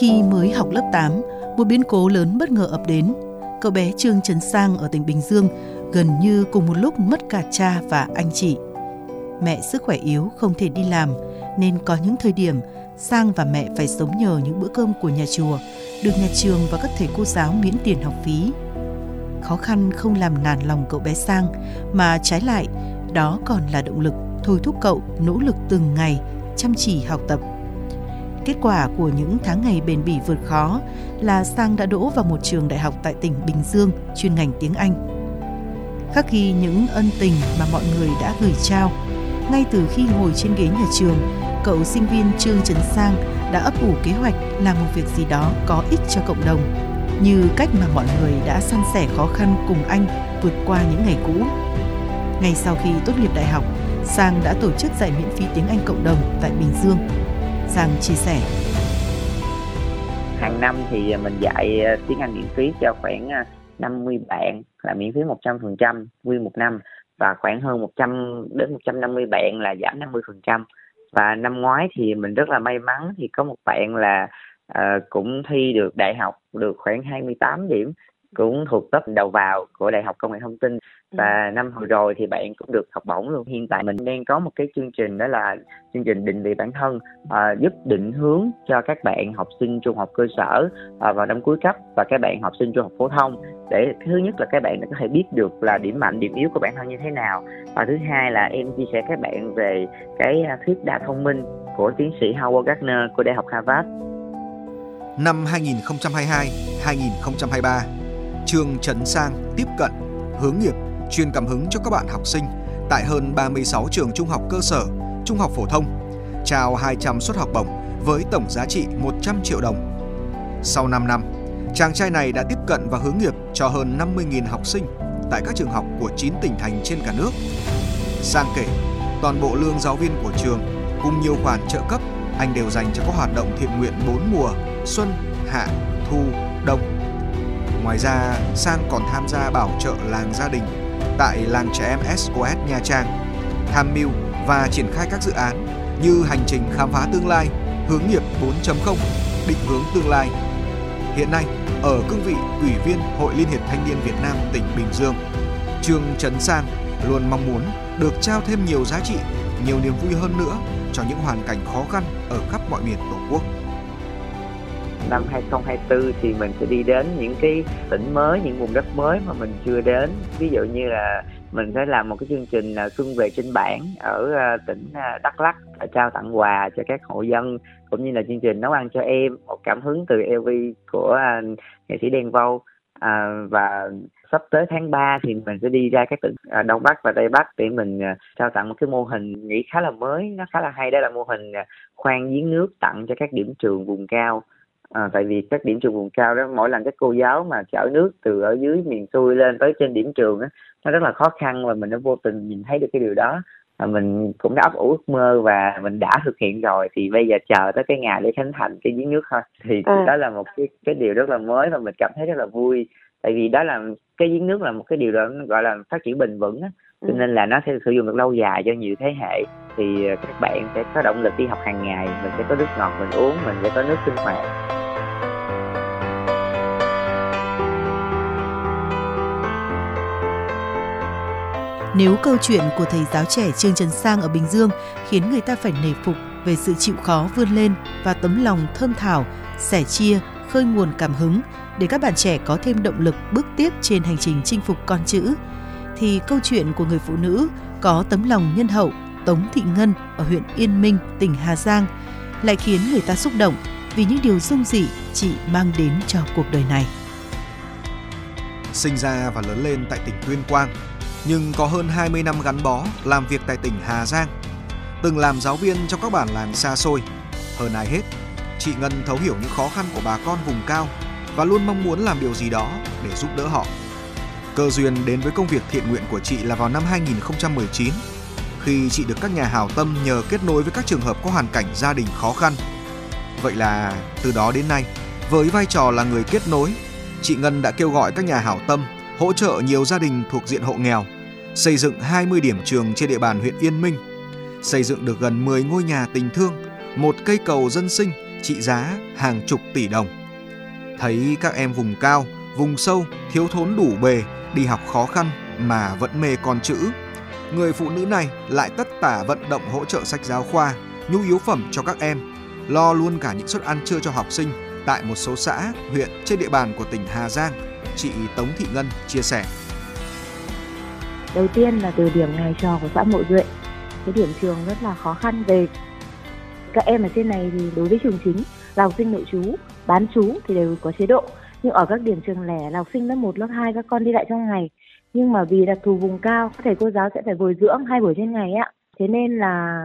Khi mới học lớp 8, một biến cố lớn bất ngờ ập đến. Cậu bé Trương Trấn Sang ở tỉnh Bình Dương gần như cùng một lúc mất cả cha và anh chị. Mẹ sức khỏe yếu không thể đi làm nên có những thời điểm Sang và mẹ phải sống nhờ những bữa cơm của nhà chùa, được nhà trường và các thầy cô giáo miễn tiền học phí. Khó khăn không làm nản lòng cậu bé Sang, mà trái lại, đó còn là động lực thôi thúc cậu nỗ lực từng ngày, chăm chỉ học tập. Kết quả của những tháng ngày bền bỉ vượt khó là Sang đã đỗ vào một trường đại học tại tỉnh Bình Dương chuyên ngành tiếng Anh. Khắc ghi những ân tình mà mọi người đã gửi trao, ngay từ khi ngồi trên ghế nhà trường, cậu sinh viên Trương Trần Sang đã ấp ủ kế hoạch làm một việc gì đó có ích cho cộng đồng, như cách mà mọi người đã san sẻ khó khăn cùng anh vượt qua những ngày cũ. Ngay sau khi tốt nghiệp đại học, Sang đã tổ chức dạy miễn phí tiếng Anh cộng đồng tại Bình Dương. Sang chia sẻ. Hàng năm thì mình dạy ờ, tiếng Anh miễn phí cho khoảng ờ, 50 bạn là miễn phí 100% nguyên một năm và khoảng hơn 100 đến 150 bạn là giảm 50% và năm ngoái thì mình rất là may mắn thì có một bạn là uh, cũng thi được đại học được khoảng 28 điểm cũng thuộc top đầu vào của đại học công nghệ thông tin và ừ. năm vừa rồi thì bạn cũng được học bổng luôn hiện tại mình đang có một cái chương trình đó là chương trình định vị bản thân uh, giúp định hướng cho các bạn học sinh trung học cơ sở uh, vào năm cuối cấp và các bạn học sinh trung học phổ thông để thứ nhất là các bạn có thể biết được là điểm mạnh điểm yếu của bản thân như thế nào và thứ hai là em chia sẻ các bạn về cái thuyết đa thông minh của tiến sĩ Howard Gardner của Đại học Harvard. Năm 2022-2023, trường Trấn Sang tiếp cận hướng nghiệp truyền cảm hứng cho các bạn học sinh tại hơn 36 trường trung học cơ sở, trung học phổ thông, trao 200 suất học bổng với tổng giá trị 100 triệu đồng. Sau 5 năm, chàng trai này đã tiếp cận và hướng nghiệp cho hơn 50.000 học sinh tại các trường học của 9 tỉnh thành trên cả nước. Sang kể, toàn bộ lương giáo viên của trường cùng nhiều khoản trợ cấp anh đều dành cho các hoạt động thiện nguyện 4 mùa, xuân, hạ, thu, đông. Ngoài ra, San còn tham gia bảo trợ làng gia đình tại làng trẻ em SOS Nha Trang, tham mưu và triển khai các dự án như hành trình khám phá tương lai, hướng nghiệp 4.0, định hướng tương lai. Hiện nay, ở cương vị Ủy viên Hội Liên hiệp Thanh niên Việt Nam tỉnh Bình Dương, Trương Trấn San luôn mong muốn được trao thêm nhiều giá trị, nhiều niềm vui hơn nữa cho những hoàn cảnh khó khăn ở khắp mọi miền Tổ quốc năm 2024 thì mình sẽ đi đến những cái tỉnh mới, những vùng đất mới mà mình chưa đến. Ví dụ như là mình sẽ làm một cái chương trình là xuân về trên bản ở à, tỉnh à, Đắk Lắk trao tặng quà cho các hộ dân cũng như là chương trình nấu ăn cho em một cảm hứng từ LV của à, nghệ sĩ Đen Vâu. À, và sắp tới tháng 3 thì mình sẽ đi ra các tỉnh Đông Bắc và Tây Bắc để mình trao tặng một cái mô hình nghĩ khá là mới. Nó khá là hay đó là mô hình khoan giếng nước tặng cho các điểm trường vùng cao à, tại vì các điểm trường vùng cao đó mỗi lần các cô giáo mà chở nước từ ở dưới miền xuôi lên tới trên điểm trường á nó rất là khó khăn và mình đã vô tình nhìn thấy được cái điều đó. Và mình cũng đã ấp ủ ước mơ và mình đã thực hiện rồi thì bây giờ chờ tới cái ngày để khánh thành cái giếng nước thôi. Thì à. đó là một cái cái điều rất là mới và mình cảm thấy rất là vui. Tại vì đó là cái giếng nước là một cái điều đó gọi là phát triển bền vững á. Cho ừ. nên là nó sẽ sử dụng được lâu dài cho nhiều thế hệ. Thì các bạn sẽ có động lực đi học hàng ngày mình sẽ có nước ngọt mình uống mình sẽ có nước sinh hoạt Nếu câu chuyện của thầy giáo trẻ Trương Trần Sang ở Bình Dương khiến người ta phải nể phục về sự chịu khó vươn lên và tấm lòng thơm thảo, sẻ chia, khơi nguồn cảm hứng để các bạn trẻ có thêm động lực bước tiếp trên hành trình chinh phục con chữ, thì câu chuyện của người phụ nữ có tấm lòng nhân hậu Tống Thị Ngân ở huyện Yên Minh, tỉnh Hà Giang lại khiến người ta xúc động vì những điều dung dị chị mang đến cho cuộc đời này. Sinh ra và lớn lên tại tỉnh Tuyên Quang, nhưng có hơn 20 năm gắn bó làm việc tại tỉnh Hà Giang. Từng làm giáo viên trong các bản làng xa xôi. Hơn ai hết, chị Ngân thấu hiểu những khó khăn của bà con vùng cao và luôn mong muốn làm điều gì đó để giúp đỡ họ. Cơ duyên đến với công việc thiện nguyện của chị là vào năm 2019 khi chị được các nhà hảo tâm nhờ kết nối với các trường hợp có hoàn cảnh gia đình khó khăn. Vậy là từ đó đến nay, với vai trò là người kết nối, chị Ngân đã kêu gọi các nhà hảo tâm hỗ trợ nhiều gia đình thuộc diện hộ nghèo, xây dựng 20 điểm trường trên địa bàn huyện Yên Minh, xây dựng được gần 10 ngôi nhà tình thương, một cây cầu dân sinh trị giá hàng chục tỷ đồng. Thấy các em vùng cao, vùng sâu, thiếu thốn đủ bề, đi học khó khăn mà vẫn mê con chữ. Người phụ nữ này lại tất tả vận động hỗ trợ sách giáo khoa, nhu yếu phẩm cho các em, lo luôn cả những suất ăn trưa cho học sinh tại một số xã, huyện trên địa bàn của tỉnh Hà Giang. Chị Tống Thị Ngân chia sẻ. Đầu tiên là từ điểm ngày trò của xã Mộ Duệ. Cái điểm trường rất là khó khăn về các em ở trên này thì đối với trường chính là học sinh nội trú, bán trú thì đều có chế độ. Nhưng ở các điểm trường lẻ là học sinh lớp 1, lớp 2 các con đi lại trong ngày. Nhưng mà vì đặc thù vùng cao, các thầy cô giáo sẽ phải bồi dưỡng hai buổi trên ngày ạ. Thế nên là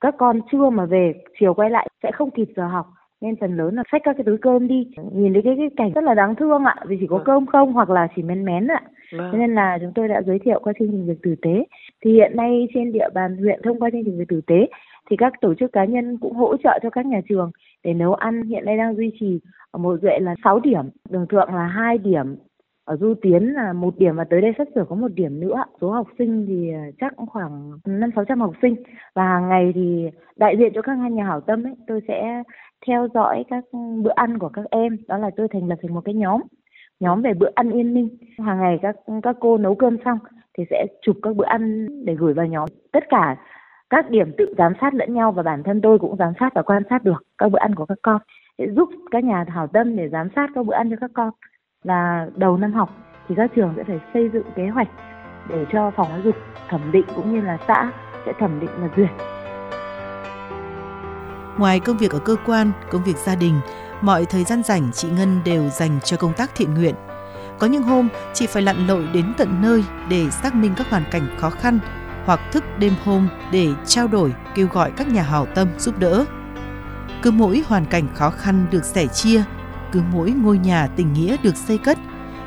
các con trưa mà về, chiều quay lại sẽ không kịp giờ học nên phần lớn là xách các cái túi cơm đi nhìn thấy cái, cái cảnh rất là đáng thương ạ vì chỉ có vâng. cơm không hoặc là chỉ mén mén ạ vâng. nên là chúng tôi đã giới thiệu qua chương trình việc tử tế thì hiện nay trên địa bàn huyện thông qua chương trình việc tử tế thì các tổ chức cá nhân cũng hỗ trợ cho các nhà trường để nấu ăn hiện nay đang duy trì ở một duệ là 6 điểm đường thượng là hai điểm ở du tiến là một điểm và tới đây sắp sửa có một điểm nữa. Số học sinh thì à, chắc cũng khoảng năm sáu trăm học sinh. Và hàng ngày thì đại diện cho các nhà hảo tâm ấy, tôi sẽ theo dõi các bữa ăn của các em. Đó là tôi thành lập thành một cái nhóm nhóm về bữa ăn yên ninh. Hàng ngày các các cô nấu cơm xong thì sẽ chụp các bữa ăn để gửi vào nhóm. Tất cả các điểm tự giám sát lẫn nhau và bản thân tôi cũng giám sát và quan sát được các bữa ăn của các con. Để giúp các nhà hảo tâm để giám sát các bữa ăn cho các con là đầu năm học thì các trường sẽ phải xây dựng kế hoạch để cho phòng giáo dục thẩm định cũng như là xã sẽ thẩm định và duyệt Ngoài công việc ở cơ quan, công việc gia đình, mọi thời gian rảnh chị Ngân đều dành cho công tác thiện nguyện. Có những hôm chị phải lặn lội đến tận nơi để xác minh các hoàn cảnh khó khăn hoặc thức đêm hôm để trao đổi, kêu gọi các nhà hảo tâm giúp đỡ. Cứ mỗi hoàn cảnh khó khăn được sẻ chia, cứ mỗi ngôi nhà tình nghĩa được xây cất,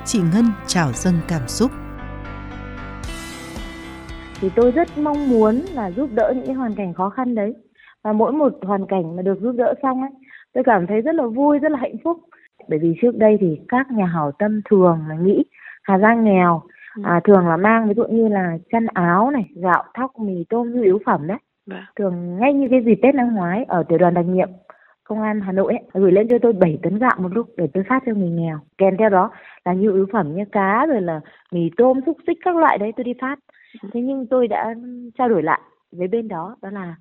chị Ngân trào dâng cảm xúc. Thì tôi rất mong muốn là giúp đỡ những hoàn cảnh khó khăn đấy và mỗi một hoàn cảnh mà được giúp đỡ xong ấy tôi cảm thấy rất là vui rất là hạnh phúc bởi vì trước đây thì các nhà hảo tâm thường là nghĩ Hà Giang nghèo à, thường là mang ví dụ như là chăn áo này gạo thóc mì tôm nhu yếu phẩm đấy. Vâng. thường ngay như cái dịp Tết năm ngoái ở tiểu đoàn đặc nhiệm công an Hà Nội ấy, gửi lên cho tôi 7 tấn gạo một lúc để tôi phát cho người nghèo. Kèm theo đó là nhu yếu phẩm như cá rồi là mì tôm xúc xích các loại đấy tôi đi phát. Ừ. thế nhưng tôi đã trao đổi lại với bên đó đó là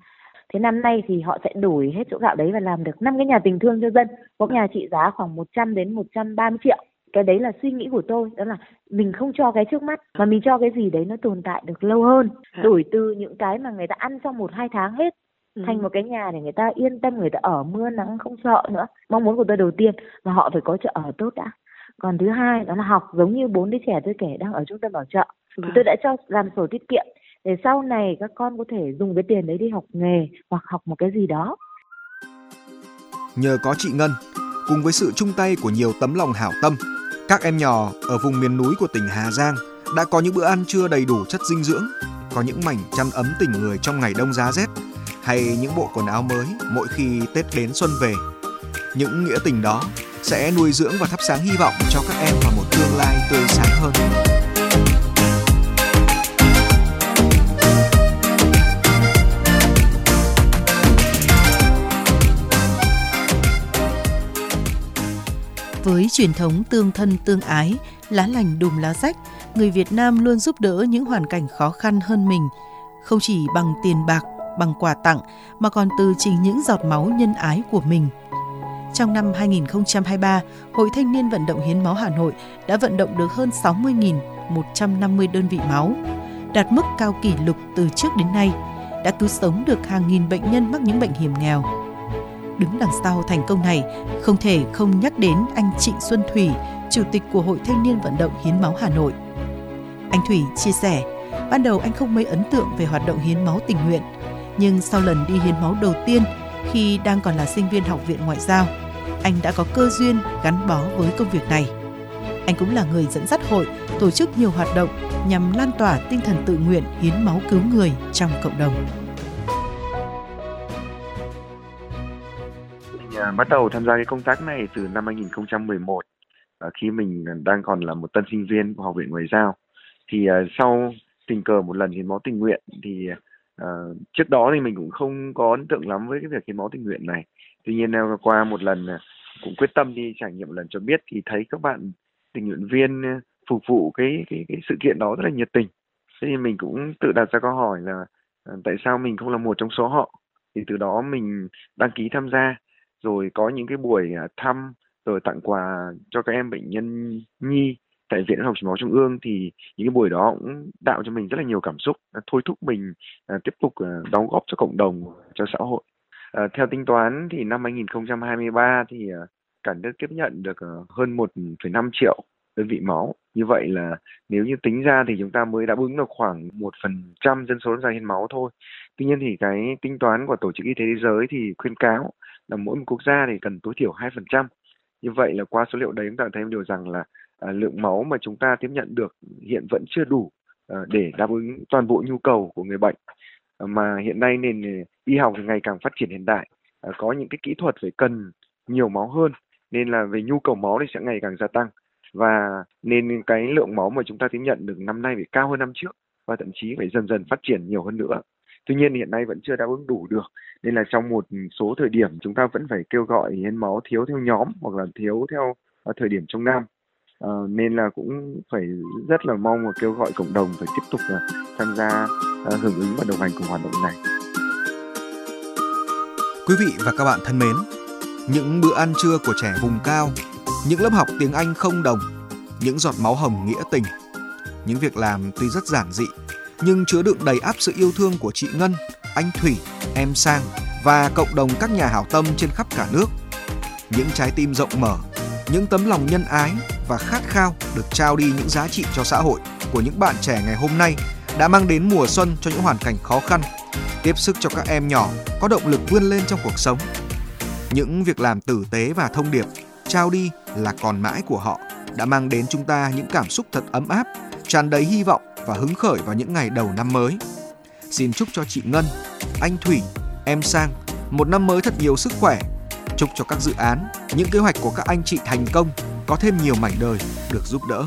thế năm nay thì họ sẽ đổi hết chỗ gạo đấy và làm được năm cái nhà tình thương cho dân. Có nhà trị giá khoảng 100 đến 130 triệu. Cái đấy là suy nghĩ của tôi đó là mình không cho cái trước mắt mà mình cho cái gì đấy nó tồn tại được lâu hơn. Dạ. đổi từ những cái mà người ta ăn trong một hai tháng hết ừ. thành một cái nhà để người ta yên tâm người ta ở mưa nắng không sợ nữa. Mong muốn của tôi đầu tiên là họ phải có chỗ ở tốt đã. Còn thứ hai đó là học giống như bốn đứa trẻ tôi kể đang ở trung tâm bảo trợ. Thì tôi đã cho làm sổ tiết kiệm để sau này các con có thể dùng cái tiền đấy đi học nghề hoặc học một cái gì đó. Nhờ có chị Ngân, cùng với sự chung tay của nhiều tấm lòng hảo tâm, các em nhỏ ở vùng miền núi của tỉnh Hà Giang đã có những bữa ăn trưa đầy đủ chất dinh dưỡng, có những mảnh chăn ấm tình người trong ngày đông giá rét, hay những bộ quần áo mới mỗi khi Tết đến xuân về. Những nghĩa tình đó sẽ nuôi dưỡng và thắp sáng hy vọng cho các em vào một tương lai tươi sáng hơn. Với truyền thống tương thân tương ái, lá lành đùm lá rách, người Việt Nam luôn giúp đỡ những hoàn cảnh khó khăn hơn mình, không chỉ bằng tiền bạc, bằng quà tặng mà còn từ chính những giọt máu nhân ái của mình. Trong năm 2023, Hội Thanh niên Vận động Hiến máu Hà Nội đã vận động được hơn 60.150 đơn vị máu, đạt mức cao kỷ lục từ trước đến nay, đã cứu sống được hàng nghìn bệnh nhân mắc những bệnh hiểm nghèo Đứng đằng sau thành công này, không thể không nhắc đến anh Trịnh Xuân Thủy, Chủ tịch của Hội Thanh niên Vận động Hiến máu Hà Nội. Anh Thủy chia sẻ, ban đầu anh không mấy ấn tượng về hoạt động hiến máu tình nguyện, nhưng sau lần đi hiến máu đầu tiên khi đang còn là sinh viên học viện ngoại giao, anh đã có cơ duyên gắn bó với công việc này. Anh cũng là người dẫn dắt hội tổ chức nhiều hoạt động nhằm lan tỏa tinh thần tự nguyện hiến máu cứu người trong cộng đồng. Mình à, bắt đầu tham gia cái công tác này từ năm 2011 à, khi mình đang còn là một tân sinh viên của học viện ngoại giao thì à, sau tình cờ một lần hiến máu tình nguyện thì Ờ, trước đó thì mình cũng không có ấn tượng lắm với cái việc hiến máu tình nguyện này. Tuy nhiên qua một lần ờ, cũng quyết tâm đi trải nghiệm một lần cho biết thì thấy các bạn tình nguyện viên ờ, phục vụ cái cái cái sự kiện đó rất là nhiệt tình. Thế thì mình cũng tự đặt ra câu hỏi là tại sao mình không là một trong số họ? Thì từ đó mình đăng ký tham gia, rồi có những cái buổi à, thăm, rồi tặng quà cho các em bệnh nhân nhi tại viện học truyền máu trung ương thì những cái buổi đó cũng tạo cho mình rất là nhiều cảm xúc à, thôi thúc mình uh, tiếp tục uh, đóng góp cho cộng đồng cho xã hội. Uh, theo tính toán thì năm 2023 thì uh, cả nước tiếp nhận được uh, hơn 1,5 triệu đơn vị máu. Như vậy là nếu như tính ra thì chúng ta mới đáp ứng được khoảng một phần trăm dân số ra hiến máu thôi. Tuy nhiên thì cái tính toán của tổ chức y tế thế giới thì khuyên cáo là mỗi một quốc gia thì cần tối thiểu hai phần trăm. Như vậy là qua số liệu đấy chúng ta thấy một điều rằng là À, lượng máu mà chúng ta tiếp nhận được hiện vẫn chưa đủ à, để đáp ứng toàn bộ nhu cầu của người bệnh. À, mà hiện nay nền y học ngày càng phát triển hiện đại có những cái kỹ thuật phải cần nhiều máu hơn, nên là về nhu cầu máu thì sẽ ngày càng gia tăng. Và nên cái lượng máu mà chúng ta tiếp nhận được năm nay phải cao hơn năm trước, và thậm chí phải dần dần phát triển nhiều hơn nữa. Tuy nhiên hiện nay vẫn chưa đáp ứng đủ được, nên là trong một số thời điểm chúng ta vẫn phải kêu gọi hiến máu thiếu theo nhóm hoặc là thiếu theo thời điểm trong năm à, nên là cũng phải rất là mong và kêu gọi cộng đồng phải tiếp tục uh, tham gia uh, hưởng ứng và đồng hành cùng hoạt động này. Quý vị và các bạn thân mến, những bữa ăn trưa của trẻ vùng cao, những lớp học tiếng Anh không đồng, những giọt máu hồng nghĩa tình, những việc làm tuy rất giản dị nhưng chứa đựng đầy áp sự yêu thương của chị Ngân, anh Thủy, em Sang và cộng đồng các nhà hảo tâm trên khắp cả nước. Những trái tim rộng mở, những tấm lòng nhân ái và khát khao được trao đi những giá trị cho xã hội của những bạn trẻ ngày hôm nay đã mang đến mùa xuân cho những hoàn cảnh khó khăn, tiếp sức cho các em nhỏ có động lực vươn lên trong cuộc sống. Những việc làm tử tế và thông điệp trao đi là còn mãi của họ đã mang đến chúng ta những cảm xúc thật ấm áp, tràn đầy hy vọng và hứng khởi vào những ngày đầu năm mới. Xin chúc cho chị Ngân, anh Thủy, em Sang một năm mới thật nhiều sức khỏe. Chúc cho các dự án, những kế hoạch của các anh chị thành công, có thêm nhiều mảnh đời được giúp đỡ.